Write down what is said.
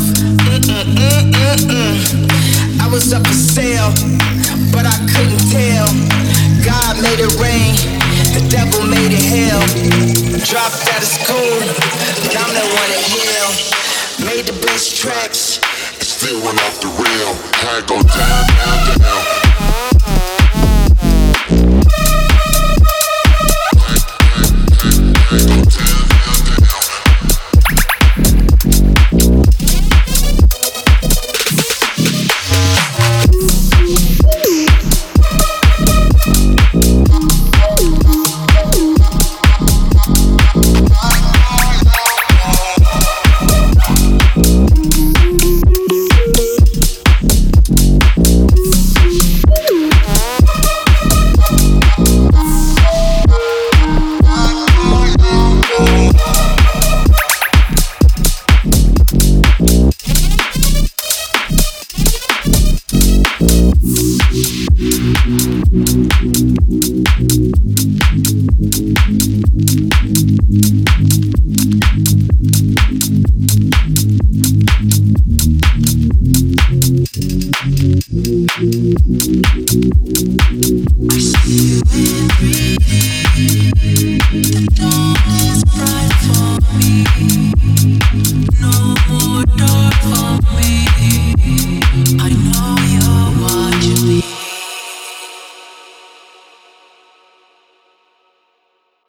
myself. Mm-mm-mm-mm-mm. I was up for sale, but I couldn't tell. God made it rain, the devil made it hell. Dropped out of school, but I'm the one that heal. Made the best tracks, still went off the rail. I go down, down, down. The dawn is bright for me. No more.